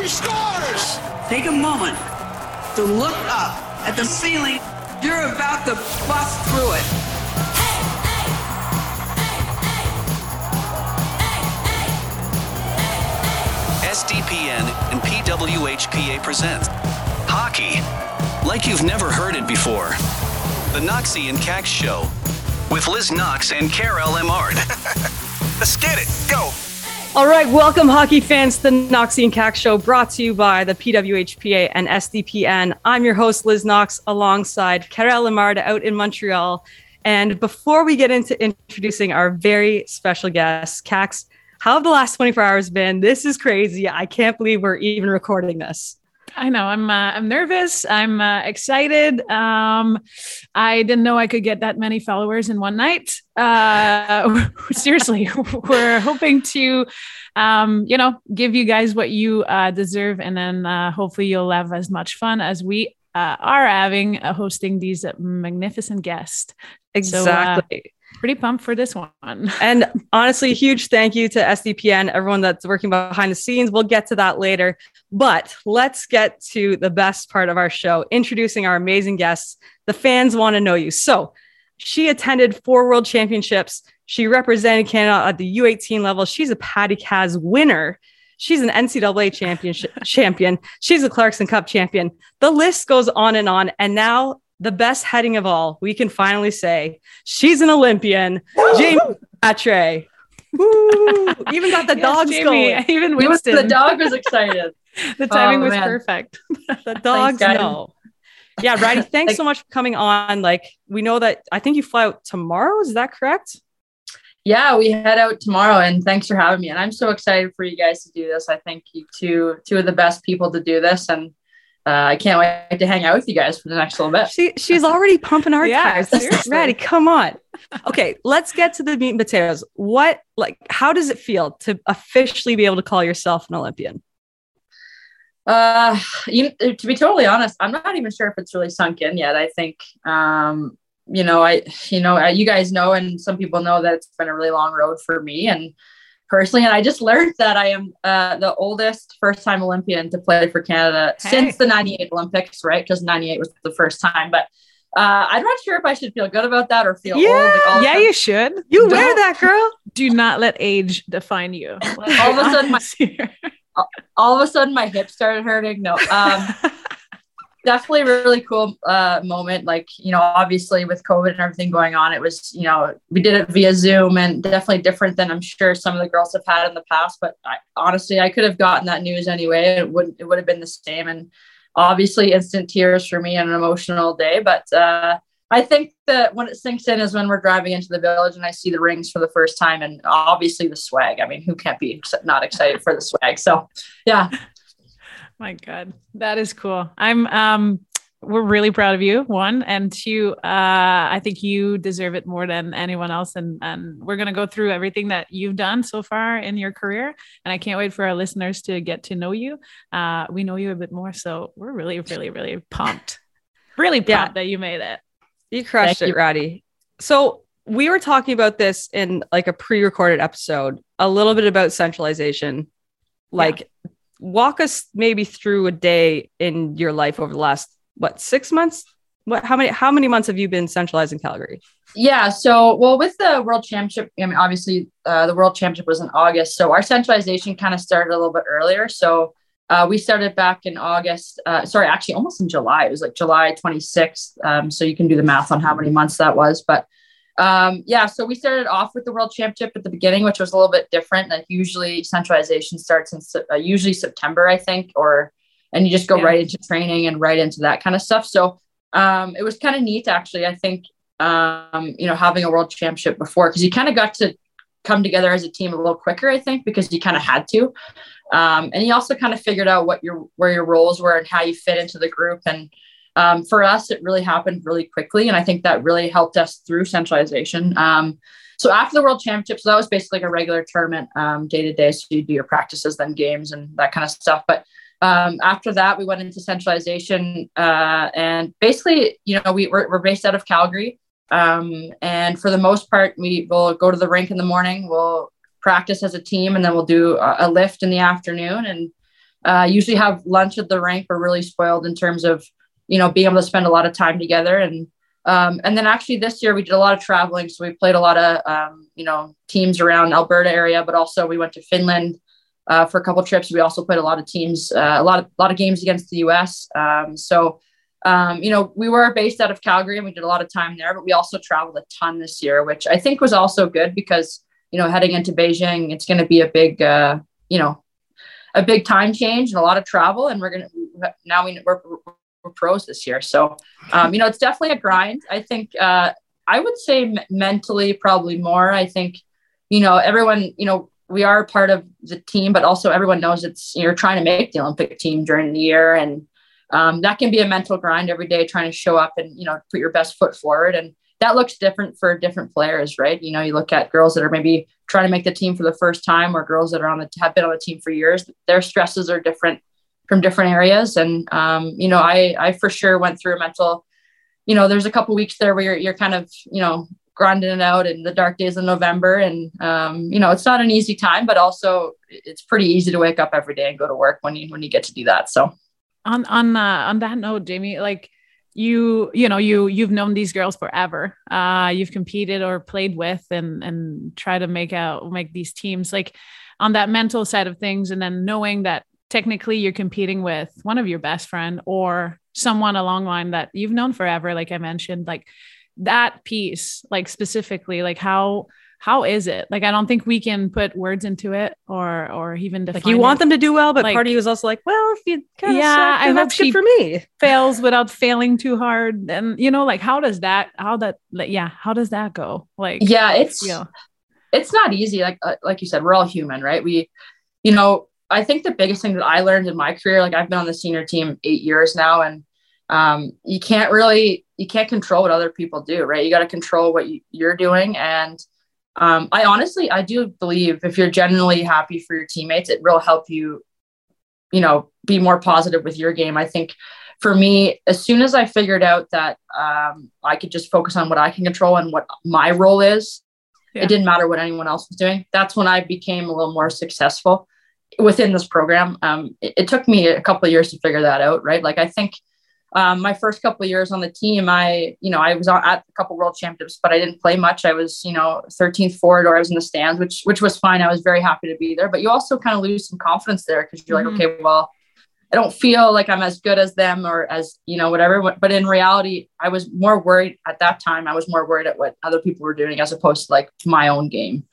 She scores! Take a moment to look up at the ceiling. You're about to bust through it. SDPN and PWHPA present Hockey like you've never heard it before. The Knoxy and Kax Show with Liz Knox and Karell Émard. Let's get it. Go. All right, welcome, hockey fans, to the Knoxy and Kax Show, brought to you by the PWHPA and SDPN. I'm your host, Liz Knox, alongside Karell Émard out in Montreal. And before we get into introducing our very special guest, Kax, how have the last 24 hours been? This is crazy. I can't believe we're even recording this. I know. I'm uh, I'm nervous. I'm uh, excited. Um, I didn't know I could get that many followers in one night. Uh, seriously, we're hoping to, um, you know, give you guys what you uh, deserve, and then uh, hopefully you'll have as much fun as we uh, are having hosting these magnificent guests. Exactly. So, pretty pumped for this one. and honestly, huge thank you to SDPN, everyone that's working behind the scenes. We'll get to that later. But let's get to the best part of our show, introducing our amazing guests. The fans want to know you. So she attended four world championships. She represented Canada at the U18 level. She's a Patty Kaz winner. She's an NCAA championship champion. She's a Clarkson Cup champion. The list goes on and on. And now the best heading of all, we can finally say she's an Olympian, Jamie Rattray. Woo! Even got the Yes, dogs Jamie, going. Even It was- Winston. the dog was excited. The timing Oh, was man. perfect. The dogs guys. know. Yeah, Ratty, thanks Like- so much for coming on. Like, we know that I think you fly out tomorrow. Is that correct? yeah, we head out tomorrow, and thanks for having me. And I'm so excited for you guys to do this. I think you two two of the best people to do this, and uh, I can't wait to hang out with you guys for the next little bit. She she's already pumping our Yeah, tires. seriously. Ratty, come on. Okay, let's get to the meat and potatoes. What like how does it feel to officially be able to call yourself an Olympian? Uh, you, to be totally honest, I'm not even sure if it's really sunk in yet. I think, um, you know, I, you know, uh, you guys know, and some people know that it's been a really long road for me and personally. And I just learned that I am uh, the oldest first time Olympian to play for Canada Hey. since the 98 Olympics, right? Because 98 was the first time, but uh, I'm not sure if I should feel good about that or feel old. Like all of a yeah, you should. You Don't- wear that, girl. Do not let age define you. All of a sudden, my- my- all of a sudden my hips started hurting. No, um, definitely really cool uh, moment. Like, you know, obviously with COVID and everything going on, it was, you know, we did it via Zoom and definitely different than I'm sure some of the girls have had in the past. But I, honestly, I could have gotten that news anyway. It wouldn't, it would have been the same. And obviously instant tears for me and an emotional day. But uh, I think that when it sinks in is when we're driving into the village and I see the rings for the first time and obviously the swag. I mean, who can't be not excited for the swag? So, yeah, My God, that is cool. I'm um we're really proud of you, one. And two, uh, I think you deserve it more than anyone else. And and we're gonna go through everything that you've done so far in your career. And I can't wait for our listeners to get to know you. Uh, we know you a bit more. So we're really, really, really pumped. Really pumped Yeah. that you made it. You crushed Thank it, you. Ratty. So we were talking about this in like a pre-recorded episode, a little bit about centralization. Like, walk us maybe through a day in your life over the last what six months? What how many how many months have you been centralized in Calgary? Yeah. So, well, with the World Championship, I mean, obviously, uh, the World Championship was in August, so our centralization kind of started a little bit earlier. So, uh, we started back in August. Uh, sorry, actually, almost in July. It was like July 26th. Um, so you can do the math on how many months that was, but. Um, yeah, so we started off with the World Championship at the beginning, which was a little bit different. Like usually, centralization starts in uh, usually September, I think, or and you just go Yeah. right into training and right into that kind of stuff. So um, it was kind of neat, actually. I think um, you know, having a world championship before because you kind of got to come together as a team a little quicker, I think, because you kind of had to. Um, and you also kind of figured out what your where your roles were and how you fit into the group. And um, for us, it really happened really quickly, and I think that really helped us through centralization. Um, so after the World Championships, that was basically like a regular tournament day to day. So you do your practices, then games, and that kind of stuff. But um, after that, we went into centralization, uh, and basically, you know, we, we're, we're based out of Calgary. Um, and for the most part, we will go to the rink in the morning. We'll practice as a team, and then we'll do a, a lift in the afternoon. And uh, usually have lunch at the rink. We're really spoiled in terms of, you know, being able to spend a lot of time together. And um, and then actually this year we did a lot of traveling. So we played a lot of, um, you know, teams around Alberta area, but also we went to Finland uh, for a couple trips. We also played a lot of teams, uh, a lot of, a lot of games against the U.S. Um, so, um, you know, we were based out of Calgary and we did a lot of time there, but we also traveled a ton this year, which I think was also good because, you know, heading into Beijing, it's going to be a big, uh, you know, a big time change and a lot of travel. And we're going to, now we, we're, we're pros this year. So, um, you know, it's definitely a grind. I think, uh, I would say m- mentally probably more. I think, you know, everyone, you know, we are part of the team, but also everyone knows it's you're trying to make the Olympic team during the year, and um, that can be a mental grind every day, trying to show up and you know put your best foot forward. And that looks different for different players, right? You know, you look at girls that are maybe trying to make the team for the first time, or girls that are on the have been on the team for years. Their stresses are different from different areas, and um, you know, I I for sure went through a mental. You know, there's a couple weeks there where you're, you're kind of, you know, grinding it out in the dark days of November. And, um, you know, it's not an easy time, but also it's pretty easy to wake up every day and go to work when you, when you get to do that. So on, on, uh, on that note, Jamie, like you, you know, you, you've known these girls forever. Uh, you've competed or played with and, and try to make out, make these teams like on that mental side of things. And then knowing that technically you're competing with one of your best friend or someone along line that you've known forever, like I mentioned, like that piece like specifically like how how is it? Like i don't think we can put words into it or or even like you want it. them to do well but like, part of you is also like well if you kind of yeah suck, I that's hope good for me. fails without failing too hard and you know like how does that how that like yeah how does that go? Like yeah it's yeah. it's not easy like uh, like you said we're all human right? We you know i think the biggest thing that i learned in my career like i've been on the senior team eight years now and um, you can't really you can't control what other people do right? You got to control what you, you're doing and um, i honestly i do believe if you're genuinely happy for your teammates it will help you you know be more positive with your game. I think for me as soon as i figured out that um, i could just focus on what i can control and what my role is yeah. it didn't matter what anyone else was doing that's when i became a little more successful within this program um, it, it took me a couple of years to figure that out right like i think um, my first couple of years on the team, I, you know, I was on, at a couple world championships, but I didn't play much. I was, you know, 13th forward or I was in the stands, which, which was fine. I was very happy to be there, but you also kind of lose some confidence there because you're mm-hmm. like, okay, well, I don't feel like I'm as good as them or as, you know, whatever. But in reality, I was more worried at that time. I was more worried at what other people were doing as opposed to like my own game.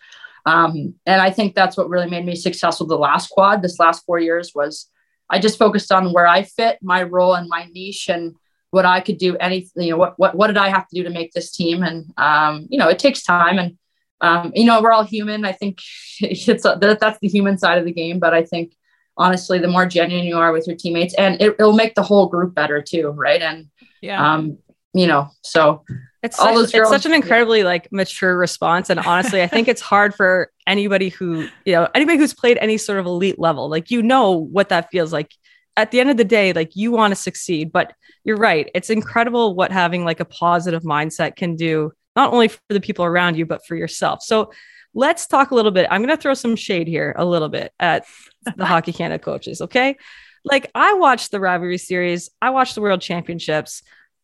Um, and I think that's what really made me successful the last quad, this last four years was, I just focused on where I fit, my role and my niche, and what I could do. Anything, you know, what what what did I have to do to make this team? And um, you know, it takes time, and um, you know, we're all human. I think it's a, that's the human side of the game. But I think honestly, the more genuine you are with your teammates, and it, will make the whole group better too, right? And yeah, um, you know, so it's all such, those girls, it's such an incredibly like mature response, and honestly, I think it's hard for anybody who you know anybody who's played any sort of elite level. Like you know what that feels like. At the end of the day, like you want to succeed, but you're right. It's incredible what having like a positive mindset can do, not only for the people around you, but for yourself. So let's talk a little bit. I'm going to throw some shade here a little bit at the Hockey Canada coaches. Okay. Like I watched the rivalry series, I watched the world championships.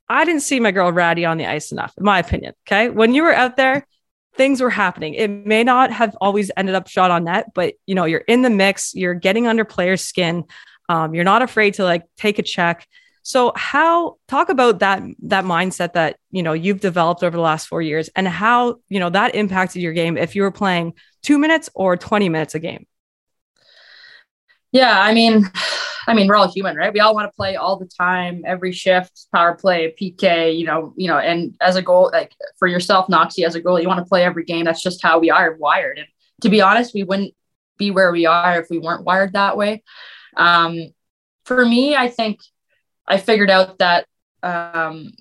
I didn't see my girl Ratty on the ice enough, in my opinion. Okay. When you were out there, things were happening. It may not have always ended up shot on net, but you know, you're in the mix, you're getting under players' skin. Um, you're not afraid to like take a check. So how talk about that that mindset that you know you've developed over the last four years and how you know that impacted your game if you were playing two minutes or 20 minutes a game. Yeah, I mean, I mean, we're all human, right? We all want to play all the time, every shift, power play, PK, you know, you know, and as a goal, like for yourself, Knoxy, as a goal, you want to play every game. That's just how we are wired. And to be honest, we wouldn't be where we are if we weren't wired that way. Um, for me, I think I figured out that, um,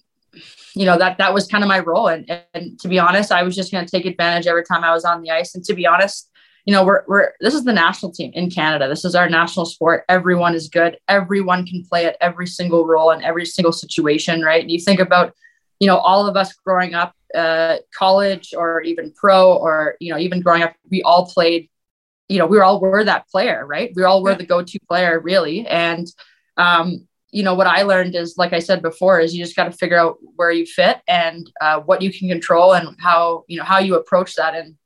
you know, that that was kind of my role. And, and to be honest, I was just going to take advantage every time I was on the ice. And to be honest, you know, we're, we're, this is the national team in Canada. This is our national sport. Everyone is good. Everyone can play at every single role in every single situation, right? And you think about, you know, all of us growing up, uh, college or even pro, or, you know, even growing up, we all played, you know, we all were that player, right? We all were the go-to player, really. And um, you know, what I learned is, like I said before, is you just got to figure out where you fit and uh, what you can control and how you know how you approach that. And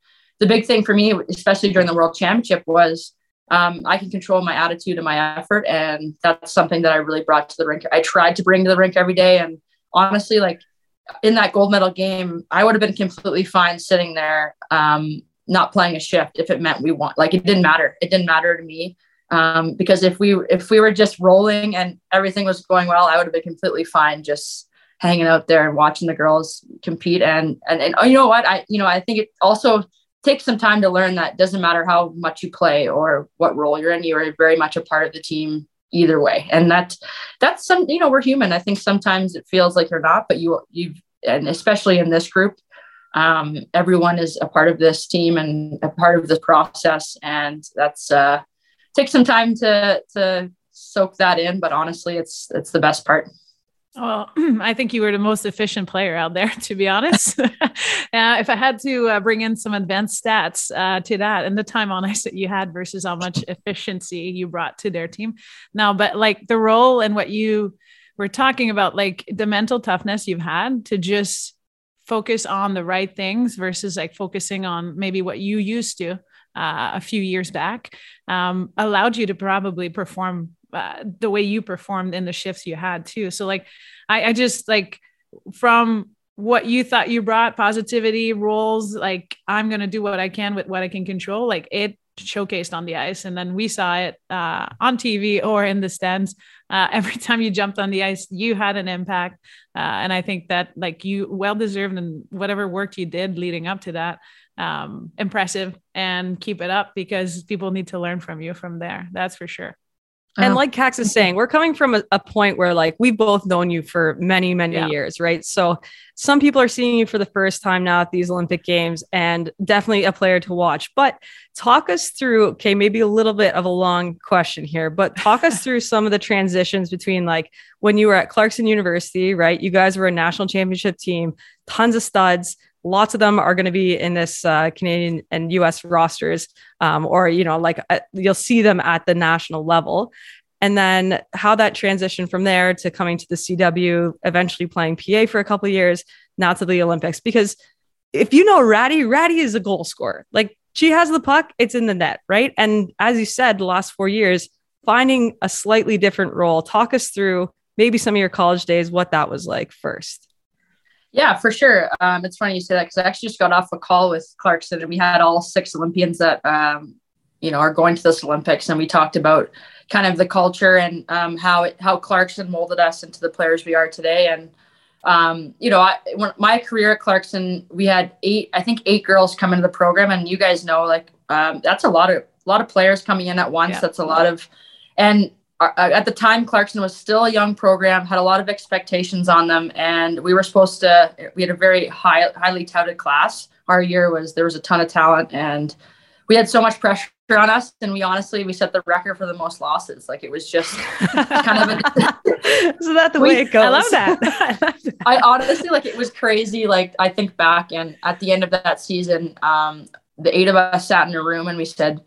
the big thing for me, especially during the World Championship, was um, I can control my attitude and my effort, and that's something that I really brought to the rink. I tried to bring to the rink every day, and honestly, like in that gold medal game, I would have been completely fine sitting there, um, not playing a shift if it meant we won. Like it didn't matter. It didn't matter to me um, because if we if we were just rolling and everything was going well, I would have been completely fine just hanging out there and watching the girls compete. And and and you know what I you know I think it also takes some time to learn that doesn't matter how much you play or what role you're in, you are very much a part of the team either way. And that that's some you know we're human. I think sometimes it feels like you're not, but you you and especially in this group. Um, everyone is a part of this team and a part of the process, and that's uh, take some time to to soak that in. But honestly, it's it's the best part. Well, I think you were the most efficient player out there, to be honest. uh, if I had to uh, bring in some advanced stats uh, to that and the time on ice that you had versus how much efficiency you brought to their team. Now, but like the role and what you were talking about, like the mental toughness you've had to just focus on the right things versus like focusing on maybe what you used to uh, a few years back um, allowed you to probably perform uh, the way you performed in the shifts you had too. So like, I, I just like from what you thought you brought positivity roles, like I'm going to do what I can with what I can control. Like it showcased on the ice. And then we saw it uh, on TV or in the stands. Uh, every time you jumped on the ice, you had an impact. Uh, and I think that like you well deserved and whatever work you did leading up to that, um, impressive and keep it up because people need to learn from you from there. That's for sure. And oh. like Kax is saying, we're coming from a, a, point where like we've both known you for many, many yeah. years, right? So some people are seeing you for the first time now at these Olympic Games and definitely a player to watch. But talk us through, okay, maybe a little bit of a long question here, but talk us through some of the transitions between like when you were at Clarkson University, right? You guys were a national championship team, tons of studs lots of them are going to be in this uh, Canadian and US rosters, um, or, you know, like uh, you'll see them at the national level. And then how that transition from there to coming to the CW, eventually playing PA for a couple years, now to the Olympics. Because if you know Ratty, Ratty is a goal scorer. Like she has the puck, it's in the net, right? And as you said, the last four years, finding a slightly different role. Talk us through maybe some of your college days, what that was like first. Yeah, for sure. Um, it's funny you say that because I actually just got off a call with Clarkson and we had all six Olympians that, um, you know, are going to this Olympics. And we talked about kind of the culture and um, how it, how Clarkson molded us into the players we are today. And, um, you know, I, when my career at Clarkson, we had eight, I think eight girls come into the program and you guys know, like, um, that's a lot of, a lot of players coming in at once. Yeah. That's a lot of, and uh, at the time clarkson was still a young program had a lot of expectations on them and we were supposed to we had a very high highly touted class. Our year was there was a ton of talent and we had so much pressure on us and we honestly we set the record for the most losses. Like it was just kind of a, so that the we, way it goes? I love, that. I love that. I honestly like it was crazy like i think back and at the end of that season um the eight of us sat in a room and we said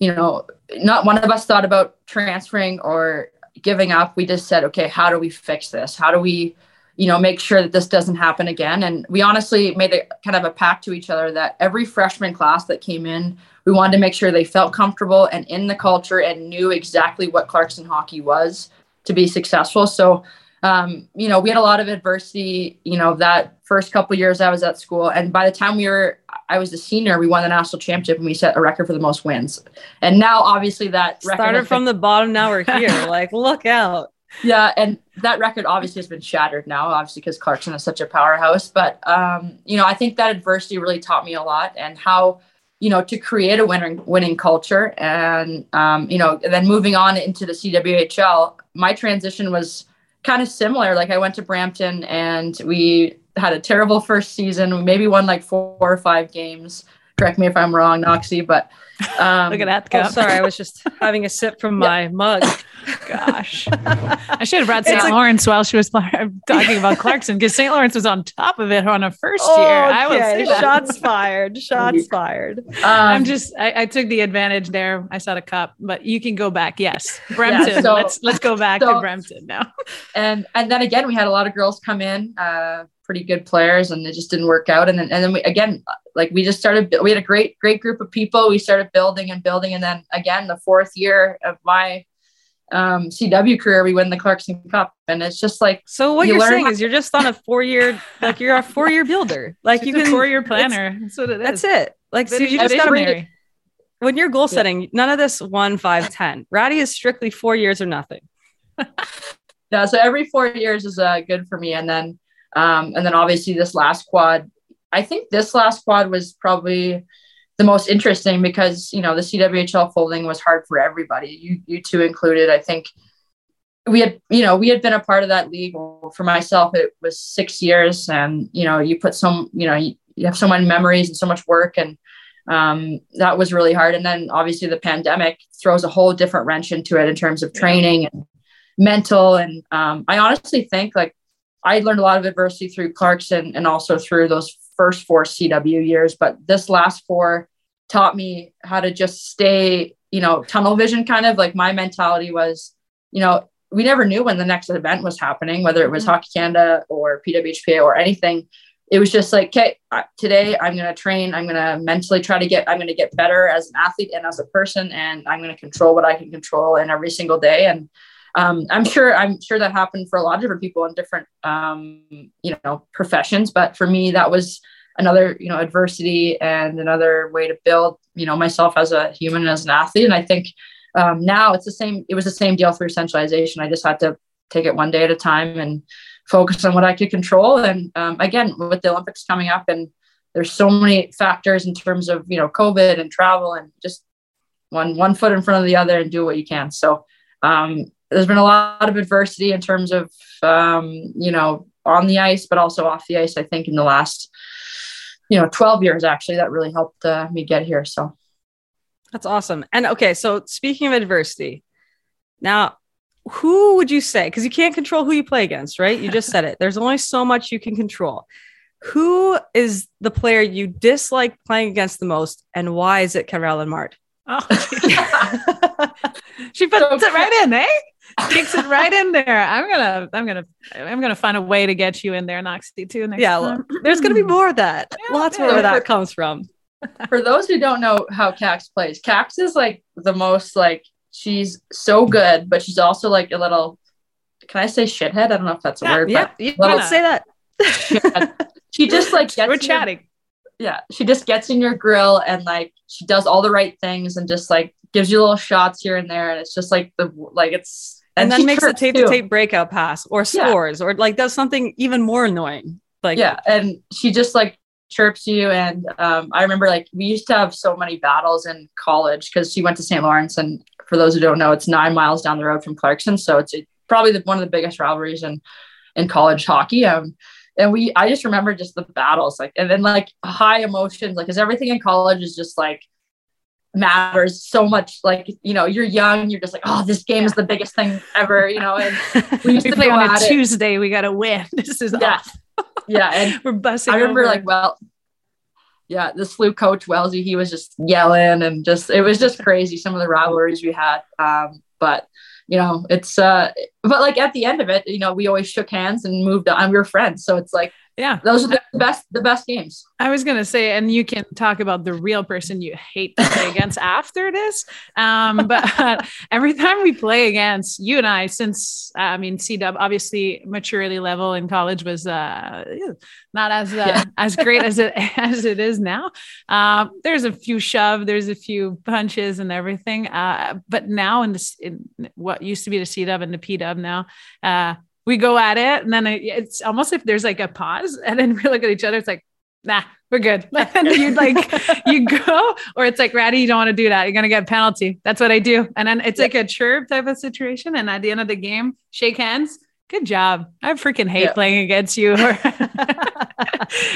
you know, not one of us thought about transferring or giving up. We just said, okay, how do we fix this? How do we, you know, make sure that this doesn't happen again? And we honestly made a kind of a pact to each other that every freshman class that came in, we wanted to make sure they felt comfortable and in the culture and knew exactly what Clarkson hockey was to be successful. So um, you know, we had a lot of adversity, you know, that first couple years I was at school. And by the time we were, I was a senior, we won the national championship and we set a record for the most wins. And now, obviously, that started from the bottom. Now we're here. like, look out. Yeah. And that record obviously has been shattered now, obviously, because Clarkson is such a powerhouse. But, um, you know, I think that adversity really taught me a lot and how, you know, to create a winning winning culture. And, um, you know, and then moving on into the CWHL, my transition was, kind of similar. Like I went to Brampton and we had a terrible first season. We maybe won like four or five games. correct me if I'm wrong, Knoxy, but um, Look at that Oh, cup. sorry, I was just having a sip from my mug. Gosh, I should have brought St. like- Lawrence while she was talking about Clarkson because St. Lawrence was on top of it on her first year. I will say Okay, that. shots fired. Shots fired. Um, I'm just I, I took the advantage there. I saw the cup, but you can go back. Yes, Brampton. so- let's let's go back to so- Brampton now. and and then again we had a lot of girls come in uh pretty good players and it just didn't work out and then and then we again like we just started we had a great great group of people we started building and building and then again the fourth year of my um cw career we win the clarkson cup and it's just like So what You you are learn saying how- is you're just on a four year, like you're a four year builder. Like you She's a can four-year planner. That's what it is. That's it. Like so you just gotta visionary. when you're goal setting, none of this one, five, ten. Ratty is strictly four years or nothing. yeah so every four years is uh, good for me and then um and then obviously this last quad i think this last quad was probably the most interesting because you know the cwhl folding was hard for everybody you you two included. I think we had you know we had been a part of that league. For myself it was six years and you know you put some you know you, you have so many memories and so much work and um, that was really hard. And then obviously the pandemic throws a whole different wrench into it in terms of training and mental. And um, i honestly think like i learned a lot of adversity through clarkson and also through those first four cw years but this last four taught me how to just stay you know tunnel vision kind of like my mentality was you know we never knew when the next event was happening whether it was mm-hmm. hockey canada or pwhpa or anything. It was just like okay today i'm going to train i'm going to mentally try to get i'm going to get better as an athlete and as a person and i'm going to control what i can control in every single day. And um, I'm sure I'm sure that happened for a lot of different people in different um, you know professions, but for me that was another you know adversity and another way to build you know myself as a human as an athlete. And I think um, now it's the same. It was the same deal through centralization. I just had to take it one day at a time and focus on what I could control. And um, again, with the Olympics coming up, and there's so many factors in terms of you know COVID and travel, and just one one foot in front of the other and do what you can. So um, there's been a lot of adversity in terms of um, you know on the ice but also off the ice i think in the last you know 12 years actually that really helped uh, me get here so That's awesome. And okay, so speaking of adversity, now who would you say? Because you can't control who you play against, right? You just said it. There's only so much you can control. Who is the player you dislike playing against the most, and why is it Karell Émard? Oh, she puts it right in, eh? Kicks it right in there. I'm gonna, I'm gonna, I'm gonna find a way to get you in there, Knoxy, too. Next yeah, well, time. there's gonna be hmm. more of that. Yeah, Lots yeah. more where that comes from. for those who don't know how Kax plays Kax is like the most like she's so good but she's also like a little can i say shithead i don't know if that's a Yeah, word Yeah, you Well, can say that. she just like gets We're in your- chatting. yeah, she just gets in your grill and like she does all the right things and just like gives you little shots here and there, and it's just like the like it's and, then she makes a tape to tape breakout pass or Yeah. scores or like does something even more annoying. Like yeah, and she just like chirps you. And um, I remember like we used to have so many battles in college because she went to St. Lawrence, and for those who don't know, it's nine miles down the road from Clarkson, so it's probably the, one of the biggest rivalries in in college hockey. Um, and we, I just remember just the battles, like, and then like high emotions, like, because everything in college is just like matters so much. Like, you know, you're young, you're just like, oh, this game is the biggest thing ever, you know. And we used We to play on a at it. Tuesday. We gotta win. This is Yeah. Yeah, and We're bussing. I remember over. like, well, yeah, the SLU coach Wellesley, he was just yelling and just it was just crazy. Some of the rivalries we had, um, but you know, it's uh, but like at the end of it, you know, we always shook hands and moved on. We were friends, so it's like yeah. those are the best, the best games. I was gonna say, and you can talk about the real person you hate to play against after this. Um, but every time we play against you and I, since I mean, C Dub obviously maturity level in college was uh, not as uh, Yeah. as great as it as it is now. Um, there's a few shove, there's a few punches and everything. Uh, but now in this, in what used to be the C Dub and the P Dub now, uh, we go at it, and then it, it's almost if there's like a pause, and then we look at each other. It's like nah, we're good. and you like you go, or it's like, Ratty, you don't want to do that. You're gonna get a penalty. That's what I do. And then it's like a chirp type of situation. And at the end of the game, shake hands. Good job. I freaking hate Yeah. playing against you.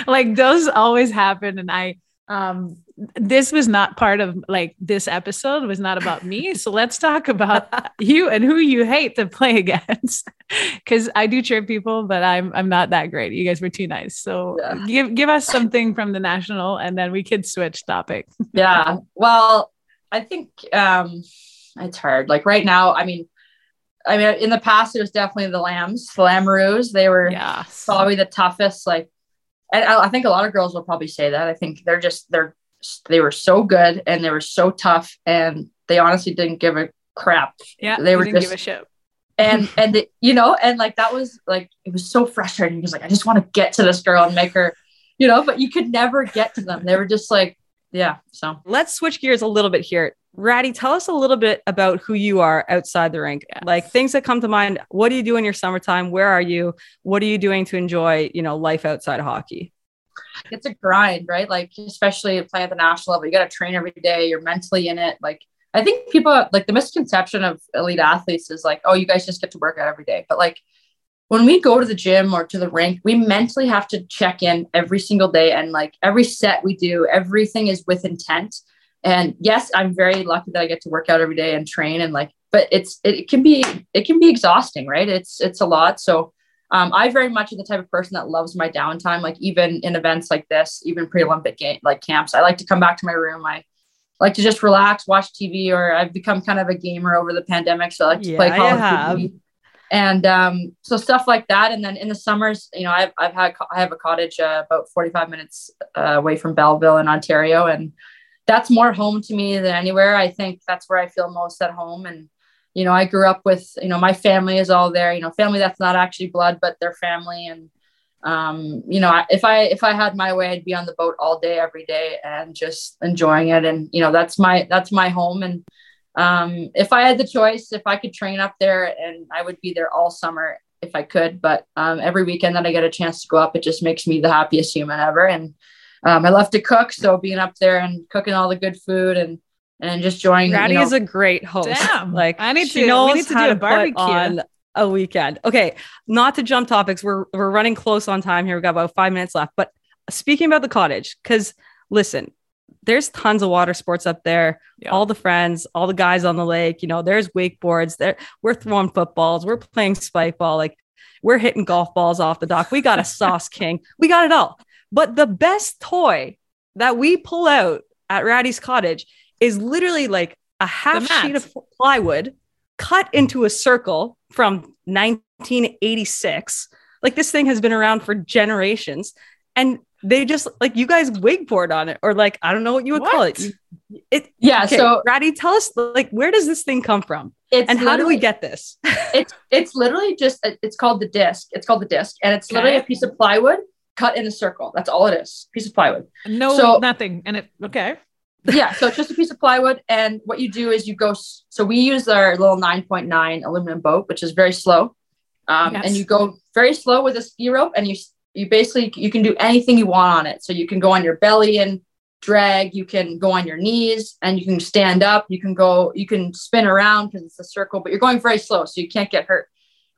like those always happen. And I um this was not part of like this episode was not about me. So let's talk about you and who you hate to play against. Cause I do cheer people, but I'm I'm not that great. You guys were too nice. So Yeah. give give us something from the national and then we could switch topic. yeah. Well, I think um it's hard. Like right now, I mean, I mean, in the past, it was definitely the Lambs, the Lamoureux. They were Yeah. probably the toughest. Like, and I, I think a lot of girls will probably say that. I think they're just they're they were so good and they were so tough, and they honestly didn't give a crap. Yeah. They were didn't just- give a shit. And and the, you know, and like that was like it was so frustrating because like I just want to get to this girl and make her, you know, but you could never get to them. They were just like, yeah. So Let's switch gears a little bit here. Ratty, tell us a little bit about who you are outside the rink. Yes. Like things that come to mind. What do you do in your summertime? Where are you? What are you doing to enjoy, you know, life outside of hockey? It's a grind, right? Like especially playing at the national level, you got to train every day. You're mentally in it. Like I think people like the misconception of elite athletes is like, oh, you guys just get to work out every day. But like when we go to the gym or to the rink, we mentally have to check in every single day, and like every set we do, everything is with intent. And yes, I'm very lucky that I get to work out every day and train and like, but it's it, it can be it can be exhausting, right? It's it's a lot. So um, I very much am the type of person that loves my downtime. Like even in events like this, even pre-Olympic game like camps, I like to come back to my room. I like to just relax, watch TV, or I've become kind of a gamer over the pandemic, so I like to play Yeah, Call of. Duty. And um, so stuff like that. And then in the summers, you know, I've I've had I have a cottage uh, about 45 minutes uh, away from Belleville in Ontario, and that's more home to me than anywhere. I think that's where I feel most at home. And you know, I grew up with, you know, my family is all there, you know, family that's not actually blood, but their family. And, um, you know, if I, if I had my way, I'd be on the boat all day, every day and just enjoying it. And, you know, that's my, that's my home. And, um, if I had the choice, if I could train up there and I would be there all summer if I could, but, um, every weekend that I get a chance to go up, it just makes me the happiest human ever. And, um, I love to cook. So being up there and cooking all the good food and, and just enjoying, you know, is a great host. Damn. Like I need she to- we need to how do a barbecue. on a weekend. Okay, not to jump topics. We're we're running close on time here. We've got about five minutes left. But speaking about the cottage, because listen, there's tons of water sports up there. Yeah. All the friends, all the guys on the lake. You know, there's wakeboards. There, we're throwing footballs. We're playing spike ball. Like we're hitting golf balls off the dock. We got a sauce king. We got it all. But the best toy that we pull out at Ratty's cottage is literally like a half sheet of plywood cut into a circle from 1986. Like this thing has been around for generations. And they just like you guys wigboard on it, or like I don't know what you would call it. You- It yeah. okay, So Ratty, tell us like where does this thing come from? it's And how do we get this? it's it's literally just uh, it's called the disc. It's called the disc, and it's literally a piece of plywood cut in a circle. That's all it is. Piece of plywood. No, So- nothing. And it okay. Yeah. So it's just a piece of plywood, and what you do is you go. So we use our little nine point nine aluminum boat, which is very slow, um, Yes. and you go very slow with a ski rope, and you you basically you can do anything you want on it. So you can go on your belly and drag. You can go on your knees, and you can stand up. You can go. You can spin around because it's a circle, but you're going very slow, so you can't get hurt.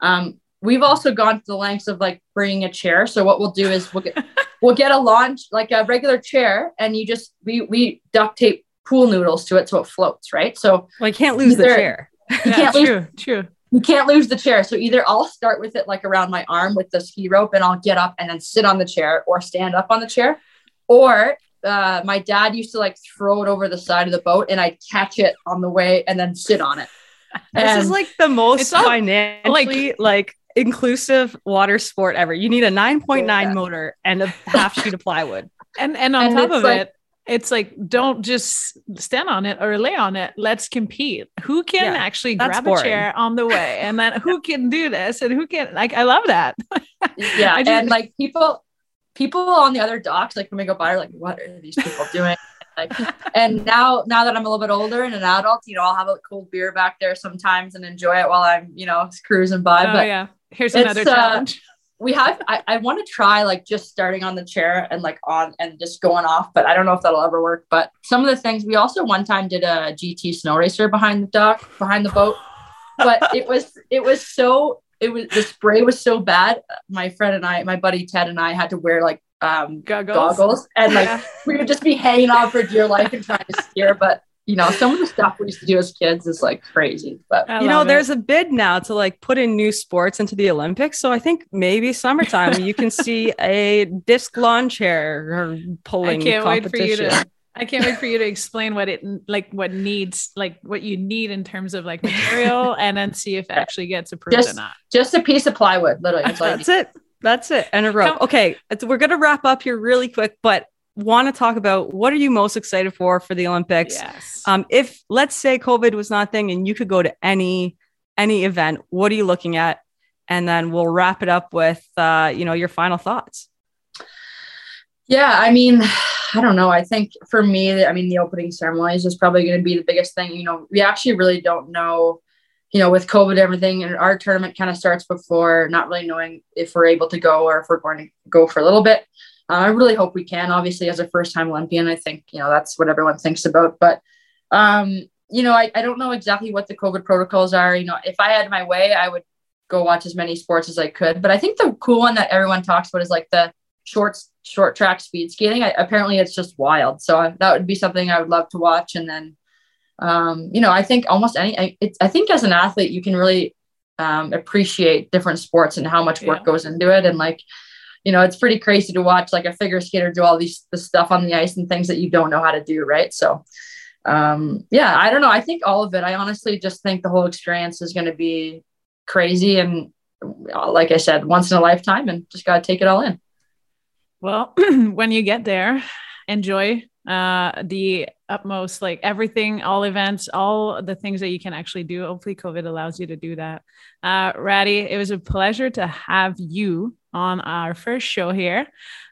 Um, we've also gone to the lengths of like bringing a chair. So what we'll do is we'll get we'll get a launch like a regular chair, and you just we we duct tape pool noodles to it so it floats, right? So Well, I can't lose the Either- chair. Yeah, can't lose- true, true. you can't lose the chair. So either I'll start with it like around my arm with the ski rope, and I'll get up and then sit on the chair or stand up on the chair, or uh, my dad used to like throw it over the side of the boat, and I'd catch it on the way and then sit on it. This is like the most It's all- financially like, inclusive water sport ever. You need a 9.9 Yeah. motor and a half sheet of plywood. And and on And top of like- it, it's like don't just stand on it or lay on it. Let's compete. Who can Yeah, actually grab boring. a chair on the way, and then who can do this, and who can like? I love that. yeah I just- and like people people on the other docks like when we go by are like what are these people doing like and now now that i'm a little bit older and an adult you know i'll have a cold beer back there sometimes and enjoy it while i'm you know cruising by oh but yeah, here's it's, another uh, challenge. we have i, I want to try like just starting on the chair and like on and just going off but i don't know if that'll ever work but some of the things we also one time did a gt snow racer behind the dock behind the boat but it was it was so it was the spray was so bad my friend and i my buddy ted and i had to wear like um, Goggles. goggles, and like Yeah. we would just be hanging on for dear life and trying to steer. But you know, some of the stuff we used to do as kids is like crazy. But I you know, it. there's a bid now to like put in new sports into the Olympics. So I think maybe summertime you can see a disc lawn chair or I pulling can't wait for you to. I can't wait for you to explain what it like, what needs, like what you need in terms of like material, and then see if it actually gets approved or Just- not. just a piece of plywood, literally. That's That's it. That's it. And a rope. Okay. it's- We're going to wrap up here really quick, but want to talk about what are you most excited for for the Olympics? Yes. Um, if let's say COVID was not a thing and you could go to any any event, what are you looking at? And then we'll wrap it up with uh, you know, your final thoughts. Yeah, I mean, I don't know. I think for me, I mean, the opening ceremony is just probably going to be the biggest thing. You know, we actually really don't know, you know, with COVID, everything, and our tournament kind of starts before not really knowing if we're able to go or if we're going to go for a little bit. Uh, I really hope we can. Obviously, as a first time Olympian, I think, you know, that's what everyone thinks about. But, um, you know, I, I don't know exactly what the COVID protocols are. You know, if I had my way, I would go watch as many sports as I could. But I think the cool one that everyone talks about is like the short short track speed skating. I, apparently, it's just wild. So I, that would be something I would love to watch. And then, um, you know, I think almost any. I, it's, I think as an athlete, you can really um, appreciate different sports and how much work Yeah. goes into it. And like, you know, it's pretty crazy to watch like a figure skater do all these the stuff on the ice and things that you don't know how to do, right? So. Um, yeah, I don't know. I think all of it. I honestly just think the whole experience is going to be crazy and like I said, once in a lifetime and just got to take it all in. Well, when you get there, enjoy uh, the utmost, like everything, all events, all the things that you can actually do. Hopefully, COVID allows you to do that. Uh, Ratty, it was a pleasure to have you on our first show here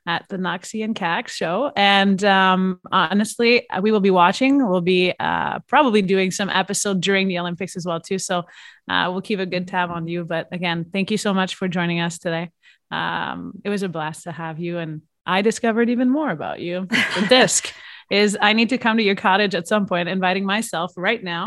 at the Knoxy and Kax show. And um, honestly, we will be watching. We'll be uh, probably doing some episode during the Olympics as well too. So uh, we'll keep a good tab on you. But again, thank you so much for joining us today. Um, it was a blast to have you, and I discovered even more about you. The disc is I need to come to your cottage at some point, inviting myself right now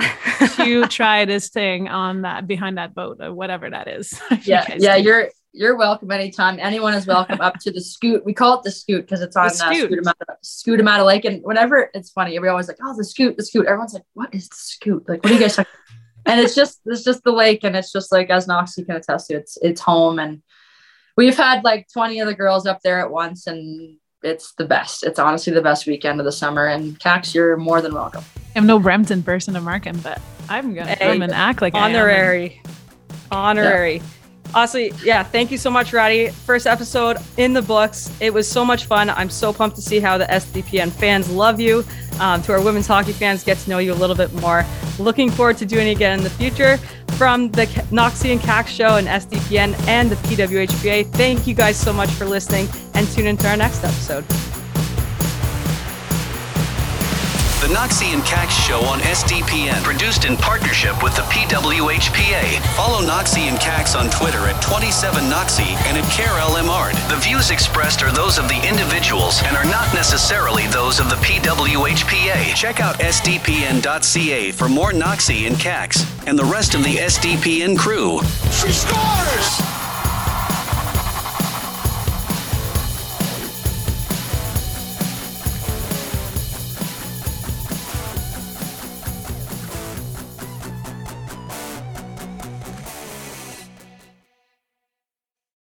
to try this thing on that behind that boat or whatever that is. If you Yeah, yeah, do. you're you're welcome anytime. Anyone is welcome up to the scoot. We call it the scoot because it's on The uh, Scoot. Skootamatta, of Lake. And whenever it's funny, we're always like, "Oh, the scoot, the scoot." Everyone's like, "What is the scoot? Like, what are you guys talking?" and it's just it's just the lake, and it's just like as Knoxy can attest to, it's it's home, and we've had like twenty of the girls up there at once, and it's the best. It's honestly the best weekend of the summer. And Kax, you're more than welcome. I'm no Brampton person to mark him, but I'm gonna Hey, come and act like I am. honorary honorary honestly yeah thank you so much Ratty first episode in the books it was so much fun i'm so pumped to see how the sdpn fans love you um, to our women's hockey fans get to know you a little bit more looking forward to doing it again in the future from the Knoxy and Kax show and sdpn and the pwhpa thank you guys so much for listening and tune into our next episode The Knoxy and Kax Show on SDPN, produced in partnership with the PWHPA. Follow Knoxy and Kax on Twitter at 27Knoxy and at KarellEmard. The views expressed are those of the individuals and are not necessarily those of the PWHPA. Check out sdpn.ca for more Knoxy and Kax and the rest of the SDPN crew. She scores!